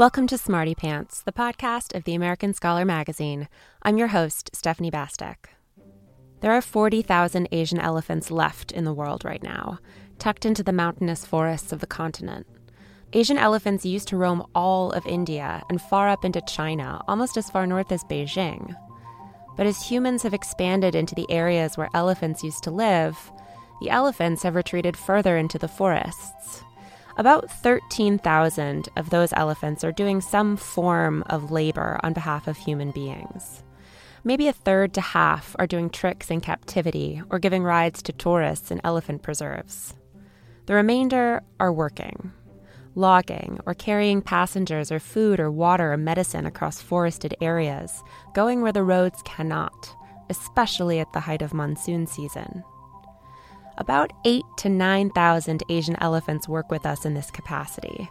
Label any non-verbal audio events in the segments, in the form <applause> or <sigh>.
Welcome to Smarty Pants, the podcast of the American Scholar magazine. I'm your host, Stephanie Bastek. There are 40,000 Asian elephants left in the world right now, tucked into the mountainous forests of the continent. Asian elephants used to roam all of India and far up into China, almost as far north as Beijing. But as humans have expanded into the areas where elephants used to live, the elephants have retreated further into the forests. About 13,000 of those elephants are doing some form of labor on behalf of human beings. Maybe a third to half are doing tricks in captivity or giving rides to tourists in elephant preserves. The remainder are working, logging, or carrying passengers or food or water or medicine across forested areas, going where the roads cannot, especially at the height of monsoon season. About 8 to 9,000 Asian elephants work with us in this capacity.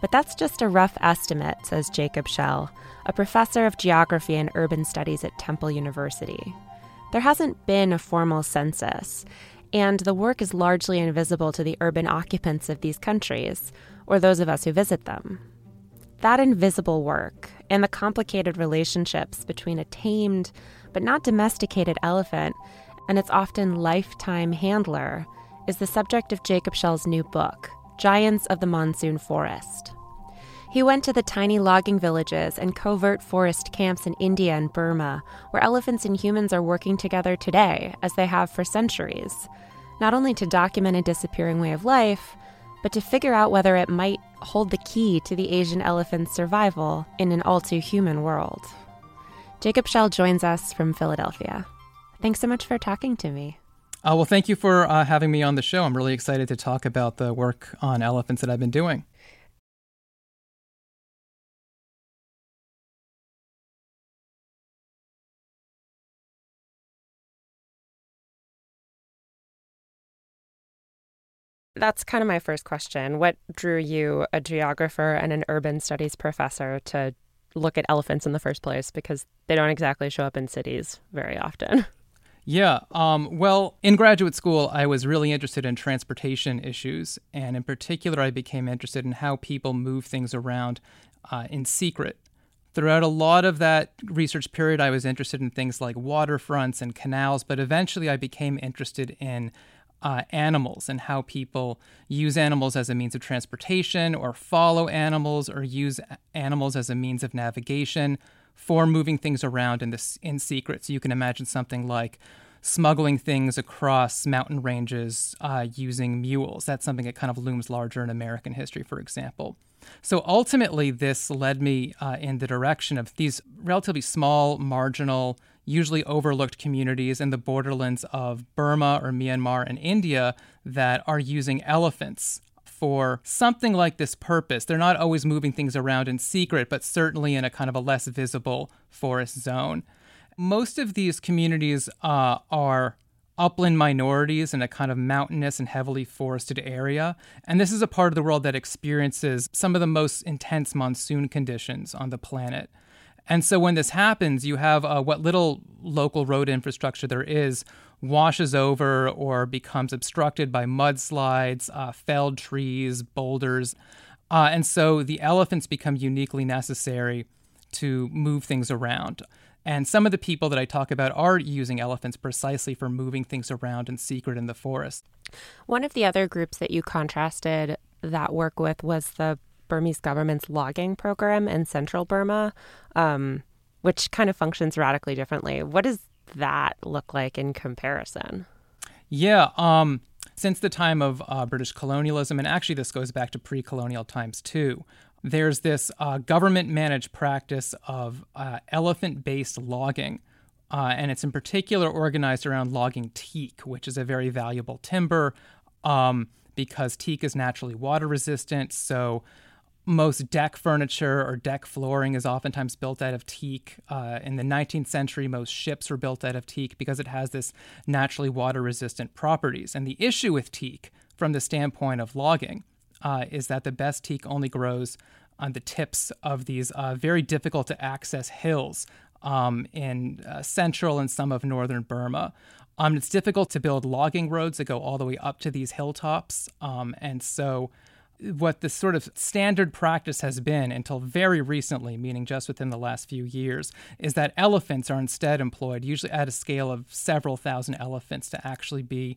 But that's just a rough estimate, says Jacob Shell, a professor of geography and urban studies at Temple University. There hasn't been a formal census, and the work is largely invisible to the urban occupants of these countries, or those of us who visit them. That invisible work and the complicated relationships between a tamed but not domesticated elephant and its often lifetime handler is the subject of Jacob Shell's new book, Giants of the Monsoon Forest. He went to the tiny logging villages and covert forest camps in India and Burma, where elephants and humans are working together today, as they have for centuries, not only to document a disappearing way of life, but to figure out whether it might hold the key to the Asian elephant's survival in an all too human world. Jacob Shell joins us from Philadelphia. Thanks so much for talking to me. Uh, well, thank you for uh, having me on the show. I'm really excited to talk about the work on elephants that I've been doing. That's kind of my first question. What drew you, a geographer and an urban studies professor, to look at elephants in the first place? Because they don't exactly show up in cities very often. <laughs> Yeah. Um, well, in graduate school, I was really interested in transportation issues. And in particular, I became interested in how people move things around uh, in secret. Throughout a lot of that research period, I was interested in things like waterfronts and canals, but eventually I became interested in uh, animals and how people use animals as a means of transportation or follow animals or use animals as a means of navigation for moving things around in this in secret. So you can imagine something like smuggling things across mountain ranges uh, using mules. That's something that kind of looms larger in American history, for example. So ultimately, this led me uh, in the direction of these relatively small, marginal, usually overlooked communities in the borderlands of Burma or Myanmar and India that are using elephants for something like this purpose. They're not always moving things around in secret, but certainly in a kind of a less visible forest zone. Most of these communities uh, are upland minorities in a kind of mountainous and heavily forested area. And this is a part of the world that experiences some of the most intense monsoon conditions on the planet. And so when this happens, you have uh, what little local road infrastructure there is washes over or becomes obstructed by mudslides, uh, felled trees, boulders. Uh, and so the elephants become uniquely necessary to move things around. And some of the people that I talk about are using elephants precisely for moving things around in secret in the forest. One of the other groups that you contrasted that work with was the Burmese government's logging program in central Burma, um, which kind of functions radically differently. What does that look like in comparison? Yeah. Um, since the time of uh, British colonialism, and actually this goes back to pre colonial times too, there's this uh, government managed practice of uh, elephant based logging. Uh, and it's in particular organized around logging teak, which is a very valuable timber um, because teak is naturally water resistant. So most deck furniture or deck flooring is oftentimes built out of teak. Uh, in the 19th century, most ships were built out of teak because it has this naturally water resistant properties. And the issue with teak, from the standpoint of logging, uh, is that the best teak only grows on the tips of these uh, very difficult to access hills um, in uh, central and some of northern Burma. Um, it's difficult to build logging roads that go all the way up to these hilltops. Um, and so, what the sort of standard practice has been until very recently, meaning just within the last few years, is that elephants are instead employed, usually at a scale of several thousand elephants, to actually be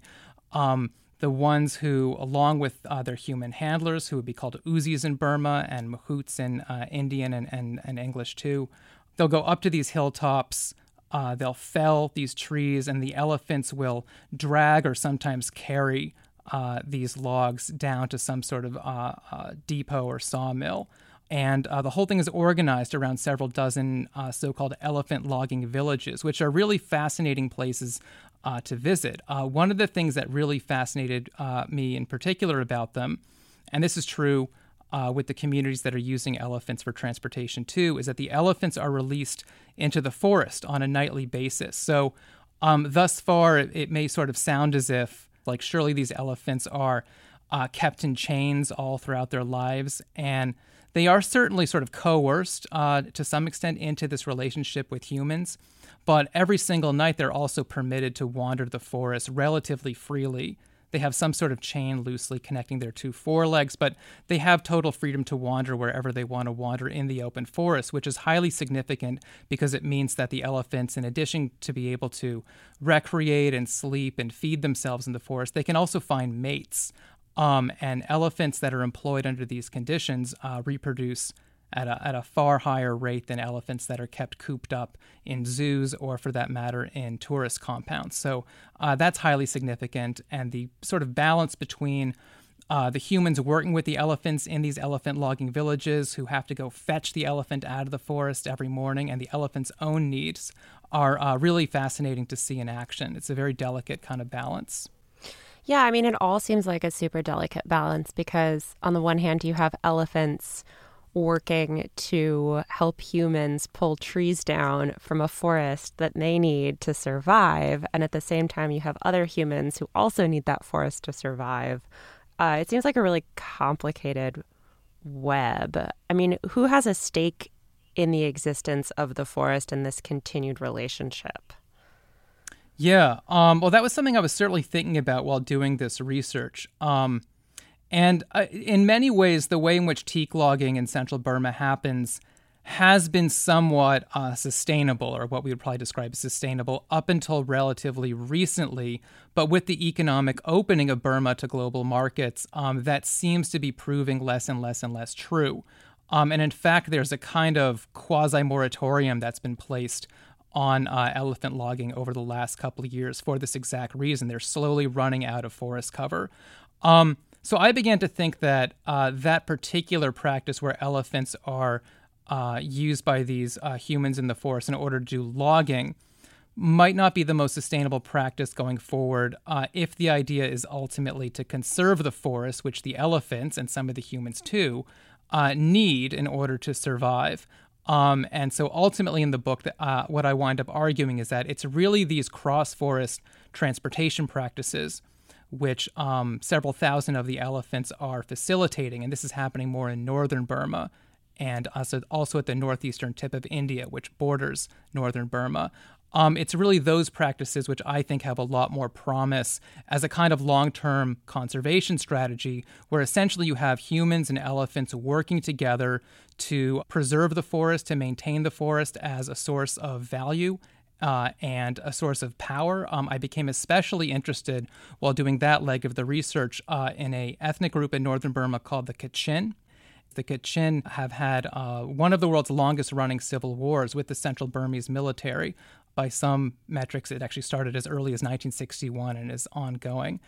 um, the ones who, along with uh, their human handlers, who would be called oozies in Burma and mahouts in uh, Indian and, and, and English too, they'll go up to these hilltops. Uh, they'll fell these trees, and the elephants will drag or sometimes carry uh, these logs down to some sort of uh, uh, depot or sawmill. And uh, the whole thing is organized around several dozen uh, so called elephant logging villages, which are really fascinating places uh, to visit. one of the things that really fascinated me in particular about them, and this is true with the communities that are using elephants for transportation too, is that the elephants are released into the forest on a nightly basis. So, um, thus far, it, it may sort of sound as if like, surely these elephants are uh, kept in chains all throughout their lives. And they are certainly sort of coerced uh, to some extent into this relationship with humans. But every single night, they're also permitted to wander the forest relatively freely they have some sort of chain loosely connecting their two forelegs, but they have total freedom to wander wherever they want to wander in the open forest, which is highly significant because it means that the elephants, in addition to be able to recreate and sleep and feed themselves in the forest, they can also find mates. Um, and elephants that are employed under these conditions uh, reproduce at a, at a far higher rate than elephants that are kept cooped up in zoos or, for that matter, in tourist compounds. So uh, that's highly significant. And the sort of balance between uh, the humans working with the elephants in these elephant logging villages who have to go fetch the elephant out of the forest every morning and the elephant's own needs are uh, really fascinating to see in action. It's a very delicate kind of balance. Yeah, I mean, it all seems like a super delicate balance because, on the one hand, you have elephants working to help humans pull trees down from a forest that they need to survive. And at the same time, you have other humans who also need that forest to survive. Uh, it seems like a really complicated web. I mean, who has a stake in the existence of the forest and this continued relationship? Yeah, um, well, that was something I was certainly thinking about while doing this research. Um, and uh, in many ways, the way in which teak logging in central Burma happens has been somewhat uh, sustainable, or what we would probably describe as sustainable, up until relatively recently. But with the economic opening of Burma to global markets, um, that seems to be proving less and less and less true. Um, and in fact, there's a kind of quasi moratorium that's been placed on uh, elephant logging over the last couple of years for this exact reason. They're slowly running out of forest cover. Um, so I began to think that uh, that particular practice where elephants are uh, used by these uh, humans in the forest in order to do logging might not be the most sustainable practice going forward uh, if the idea is ultimately to conserve the forest, which the elephants and some of the humans too uh, need in order to survive. Um, and so ultimately in the book, uh, what I wind up arguing is that it's really these cross forest transportation practices which um, several thousand of the elephants are facilitating. And this is happening more in northern Burma and also, also at the northeastern tip of India, which borders northern Burma. Um, it's really those practices which I think have a lot more promise as a kind of long term conservation strategy, where essentially you have humans and elephants working together to preserve the forest, to maintain the forest as a source of value uh, and a source of power. Um, I became especially interested while doing that leg of the research uh, in a ethnic group in northern Burma called the Kachin. The Kachin have had uh, one of the world's longest running civil wars with the Central Burmese military. By some metrics, it actually started as early as 1961 and is ongoing.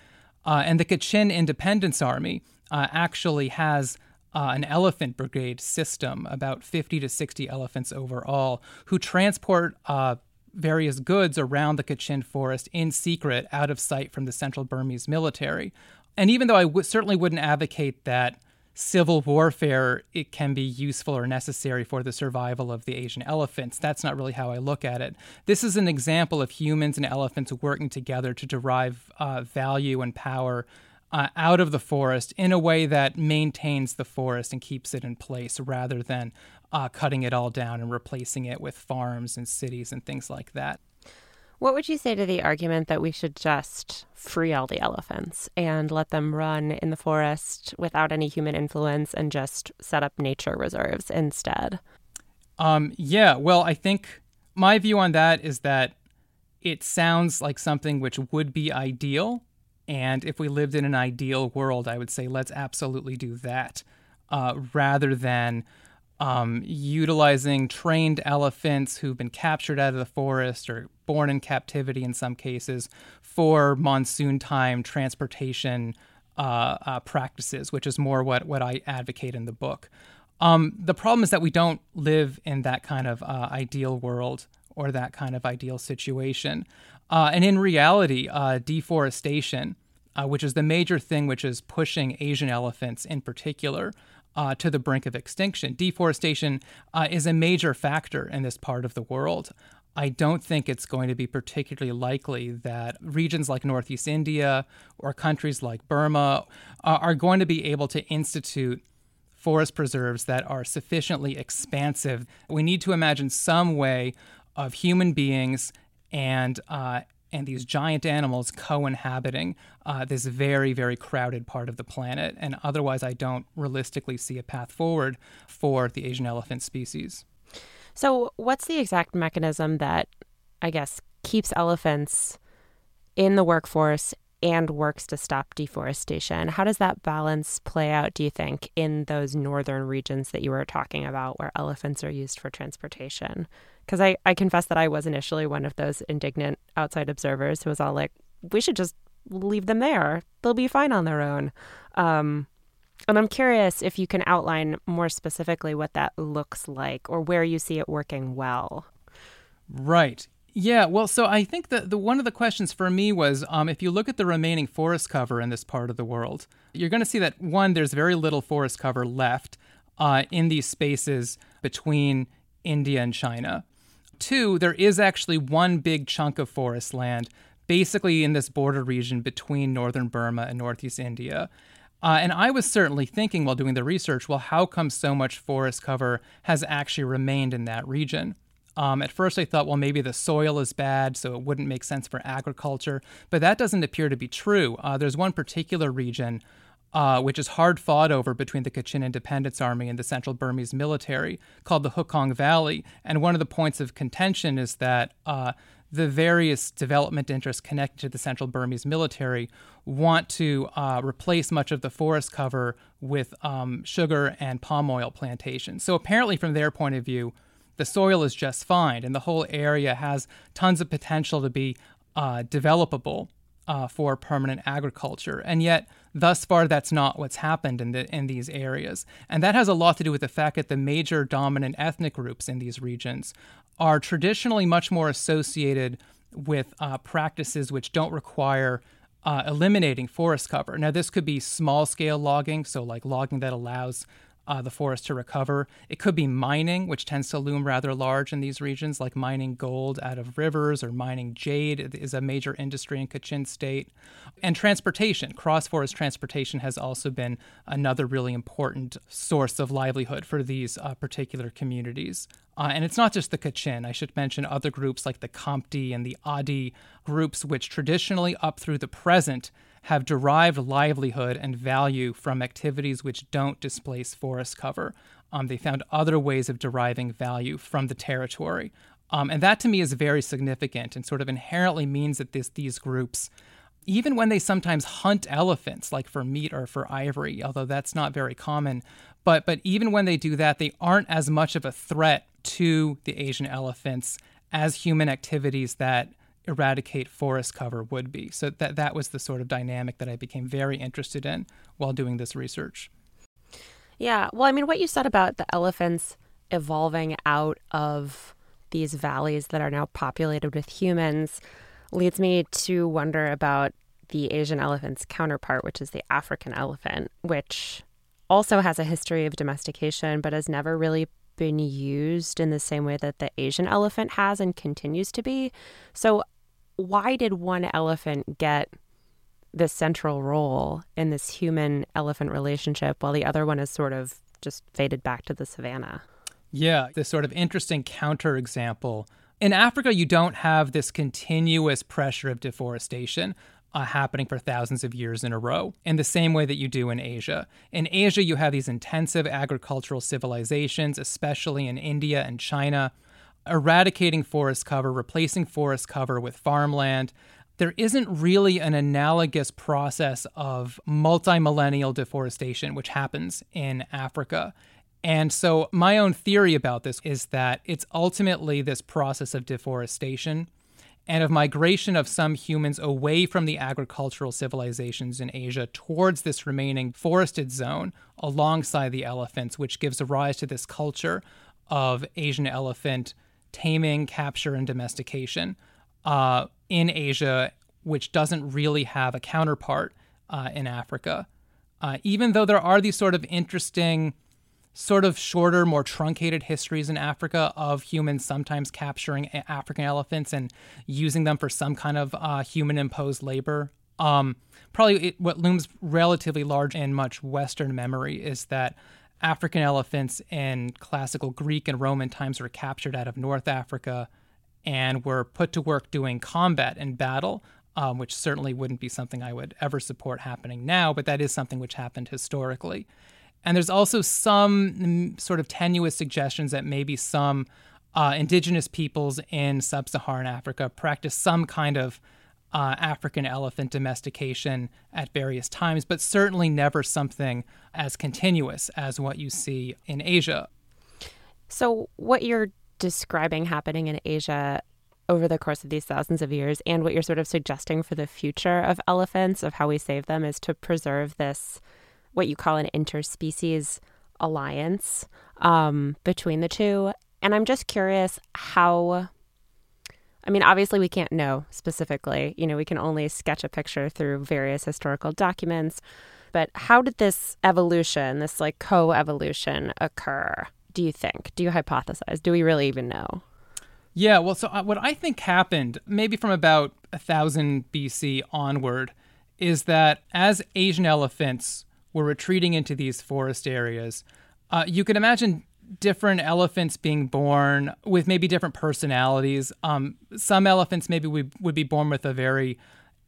Uh, and the Kachin Independence Army uh, actually has uh, an elephant brigade system, about 50 to 60 elephants overall, who transport uh, various goods around the Kachin forest in secret, out of sight from the Central Burmese military. And even though I w- certainly wouldn't advocate that civil warfare it can be useful or necessary for the survival of the Asian elephants. That's not really how I look at it. This is an example of humans and elephants working together to derive uh, value and power uh, out of the forest in a way that maintains the forest and keeps it in place rather than uh, cutting it all down and replacing it with farms and cities and things like that. What would you say to the argument that we should just free all the elephants and let them run in the forest without any human influence and just set up nature reserves instead? Um, yeah, well, I think my view on that is that it sounds like something which would be ideal. And if we lived in an ideal world, I would say let's absolutely do that uh, rather than um, utilizing trained elephants who've been captured out of the forest or born in captivity in some cases for monsoon time transportation uh, uh, practices, which is more what, what I advocate in the book. Um, the problem is that we don't live in that kind of uh, ideal world or that kind of ideal situation. Uh, and in reality, uh, deforestation, uh, which is the major thing which is pushing Asian elephants in particular uh, to the brink of extinction. Deforestation uh, is a major factor in this part of the world. I don't think it's going to be particularly likely that regions like Northeast India or countries like Burma uh, are going to be able to institute forest preserves that are sufficiently expansive. We need to imagine some way of human beings and uh, and these giant animals co-inhabiting uh, this very very crowded part of the planet. And otherwise i don't realistically see a path forward for the asian elephant species. So what's the exact mechanism that i guess keeps elephants in the workforce and works to stop deforestation how does that balance play out do you think in those northern regions that you were talking about where elephants are used for transportation because I, I confess that I was initially one of those indignant outside observers who was all like, we should just leave them there. They'll be fine on their own. Um, and I'm curious if you can outline more specifically what that looks like or where you see it working well. Right. Yeah, well, so I think that the one of the questions for me was um, if you look at the remaining forest cover in this part of the world, you're going to see that one, there's very little forest cover left uh, in these spaces between India and China. Two, there is actually one big chunk of forest land basically in this border region between northern Burma and northeast India. Uh, and I was certainly thinking while doing the research, well, how come so much forest cover has actually remained in that region? Um, at first, I thought, well, maybe the soil is bad, so it wouldn't make sense for agriculture. But that doesn't appear to be true. Uh, there's one particular region uh, which is hard fought over between the Kachin Independence Army and the Central Burmese military, called the Hukawng Valley. And one of the points of contention is that uh, the various development interests connected to the Central Burmese military want to uh, replace much of the forest cover with um, sugar and palm oil plantations. So apparently, from their point of view, the soil is just fine, and the whole area has tons of potential to be uh, developable uh, for permanent agriculture. And yet, thus far, that's not what's happened in, the, in these areas. And that has a lot to do with the fact that the major dominant ethnic groups in these regions are traditionally much more associated with uh, practices which don't require uh, eliminating forest cover. Now, this could be small scale logging, so like logging that allows uh, the forest to recover. It could be mining, which tends to loom rather large in these regions, like mining gold out of rivers or mining jade is a major industry in Kachin State. And transportation, cross forest transportation, has also been another really important source of livelihood for these uh, particular communities. Uh, and it's not just the Kachin. I should mention other groups like the Khamti and the Adi, groups which traditionally, up through the present, have derived livelihood and value from activities which don't displace forest cover. Um, they found other ways of deriving value from the territory. Um, and that to me is very significant and sort of inherently means that this, these groups, even when they sometimes hunt elephants, like for meat or for ivory, although that's not very common, but, but even when they do that, they aren't as much of a threat to the Asian elephants as human activities that eradicate forest cover would be. So that that was the sort of dynamic that I became very interested in while doing this research. Yeah, well, I mean, what you said about the elephants evolving out of these valleys that are now populated with humans leads me to wonder about the Asian elephant's counterpart, which is the African elephant, which also has a history of domestication but has never really been used in the same way that the Asian elephant has and continues to be. So, why did one elephant get this central role in this human elephant relationship while the other one is sort of just faded back to the savannah? Yeah, this sort of interesting counterexample. In Africa, you don't have this continuous pressure of deforestation uh, happening for thousands of years in a row, in the same way that you do in Asia. In Asia, you have these intensive agricultural civilizations, especially in India and China, eradicating forest cover, replacing forest cover with farmland. There isn't really an analogous process of multi millennial deforestation, which happens in Africa. And so, my own theory about this is that it's ultimately this process of deforestation and of migration of some humans away from the agricultural civilizations in Asia towards this remaining forested zone alongside the elephants, which gives rise to this culture of Asian elephant taming, capture, and domestication uh, in Asia, which doesn't really have a counterpart uh, in Africa. Uh, even though there are these sort of interesting sort of shorter, more truncated histories in Africa of humans sometimes capturing African elephants and using them for some kind of uh, human imposed labor. Um, probably it, what looms relatively large in much Western memory is that African elephants in classical Greek and Roman times were captured out of North Africa and were put to work doing combat and battle, um, which certainly wouldn't be something I would ever support happening now, but that is something which happened historically. And there's also some mm, sort of tenuous suggestions that maybe some uh, indigenous peoples in sub Saharan Africa practice some kind of uh, African elephant domestication at various times, but certainly never something as continuous as what you see in Asia. So, what you're describing happening in Asia over the course of these thousands of years, and what you're sort of suggesting for the future of elephants, of how we save them, is to preserve this what you call an interspecies alliance um, between the two. And I'm just curious how. I mean, obviously, we can't know specifically. You know, we can only sketch a picture through various historical documents. But how did this evolution, this like co evolution, occur? Do you think? Do you hypothesize? Do we really even know? Yeah, well, so uh, what I think happened, maybe from about 1000 BC onward, is that as Asian elephants were retreating into these forest areas. Uh, you could imagine different elephants being born with maybe different personalities. Um, some elephants maybe would, would be born with a very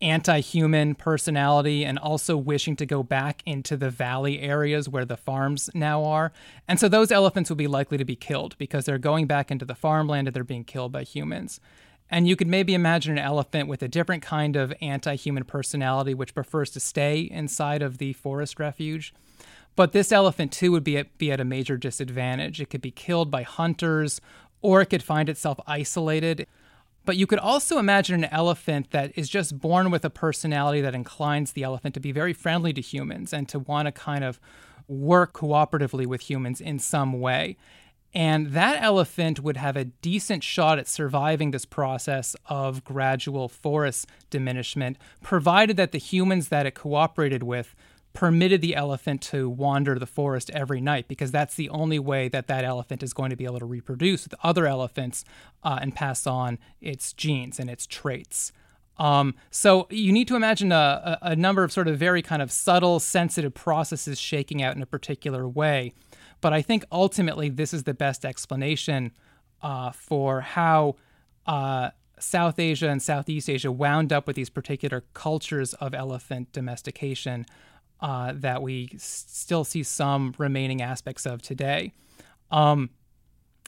anti human personality and also wishing to go back into the valley areas where the farms now are. And so those elephants would be likely to be killed because they're going back into the farmland and they're being killed by humans. And you could maybe imagine an elephant with a different kind of anti human personality, which prefers to stay inside of the forest refuge. But this elephant, too, would be at, be at a major disadvantage. It could be killed by hunters, or it could find itself isolated. But you could also imagine an elephant that is just born with a personality that inclines the elephant to be very friendly to humans and to want to kind of work cooperatively with humans in some way. And that elephant would have a decent shot at surviving this process of gradual forest diminishment, provided that the humans that it cooperated with permitted the elephant to wander the forest every night, because that's the only way that that elephant is going to be able to reproduce with other elephants uh, and pass on its genes and its traits. Um, so you need to imagine a, a, number of sort of very kind of subtle, sensitive processes shaking out in a particular way but I think ultimately this is the best explanation uh, for how uh, South Asia and Southeast Asia wound up with these particular cultures of elephant domestication uh, that we s- still see some remaining aspects of today. Um,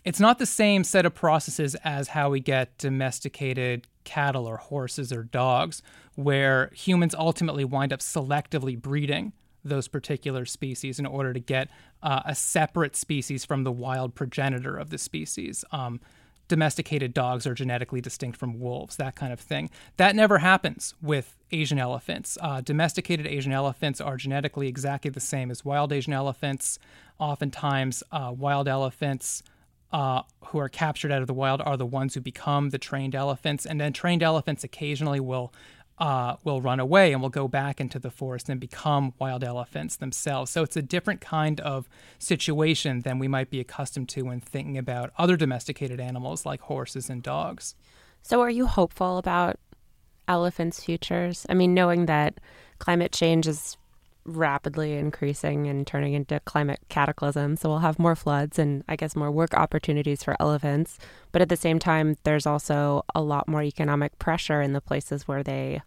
it's not the same set of processes as how we get domesticated cattle or horses or dogs, where humans ultimately wind up selectively breeding those particular species in order to get uh, a separate species from the wild progenitor of the species. Um, domesticated dogs are genetically distinct from wolves, that kind of thing. That never happens with Asian elephants. Uh, domesticated Asian elephants are genetically exactly the same as wild Asian elephants. Oftentimes, uh, wild elephants uh, who are captured out of the wild are the ones who become the trained elephants, and then trained elephants occasionally will uh, will run away and will go back into the forest and become wild elephants themselves. So it's a different kind of situation than we might be accustomed to when thinking about other domesticated animals like horses and dogs. So, are you hopeful about elephants' futures? I mean, knowing that climate change is rapidly increasing and turning into climate cataclysm. So we'll have more floods and I guess more work opportunities for elephants. But at the same time, there's also a lot more economic pressure in the places where they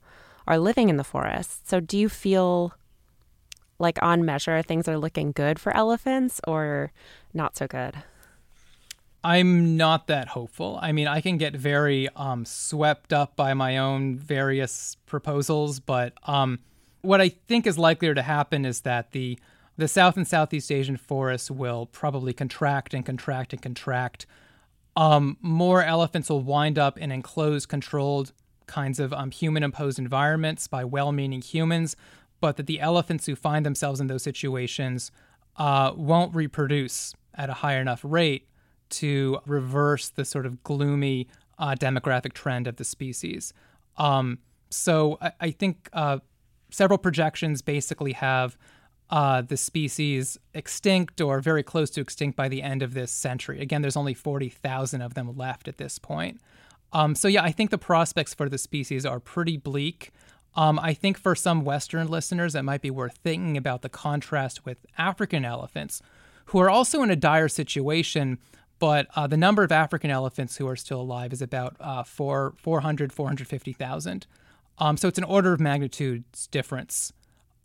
are living in the forest. So do you feel like on measure things are looking good for elephants or not so good? I'm not that hopeful. I mean, I can get very um, swept up by my own various proposals, but um, what I think is likelier to happen is that the the South and Southeast Asian forests will probably contract and contract and contract. Um, more elephants will wind up in enclosed, controlled kinds of um, human imposed environments by well meaning humans, but that the elephants who find themselves in those situations uh, won't reproduce at a high enough rate to reverse the sort of gloomy uh, demographic trend of the species. Um, so I, I think uh, several projections basically have uh, the species extinct or very close to extinct by the end of this century. Again, there's only 40,000 of them left at this point. Um, so, yeah, I think the prospects for the species are pretty bleak. Um, I think for some Western listeners, it might be worth thinking about the contrast with African elephants, who are also in a dire situation, but uh, the number of African elephants who are still alive is about uh, 4, 400, 450,000. Um, so it's an order of magnitude difference.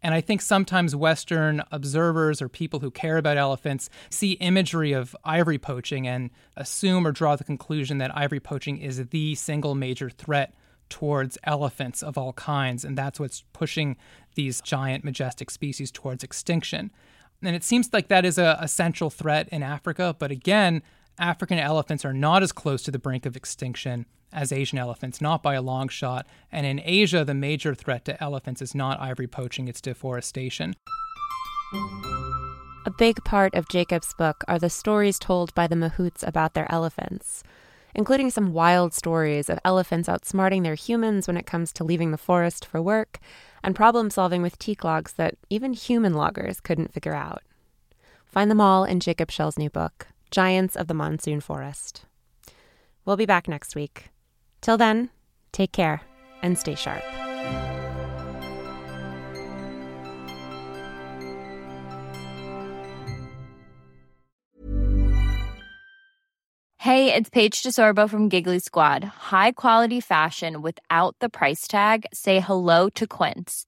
And I think sometimes Western observers or people who care about elephants see imagery of ivory poaching and assume or draw the conclusion that ivory poaching is the single major threat towards elephants of all kinds. And that's what's pushing these giant, majestic species towards extinction. And it seems like that is a, a central threat in Africa. But again, African elephants are not as close to the brink of extinction as Asian elephants, not by a long shot. And in Asia, the major threat to elephants is not ivory poaching, it's deforestation. A big part of Jacob's book are the stories told by the mahouts about their elephants, including some wild stories of elephants outsmarting their humans when it comes to leaving the forest for work and problem solving with teak logs that even human loggers couldn't figure out. Find them all in Jacob Shell's new book, Giants of the Monsoon Forest. We'll be back next week. Till then, take care and stay sharp. Hey, it's Paige DeSorbo from Giggly Squad. High quality fashion without the price tag? Say hello to Quince.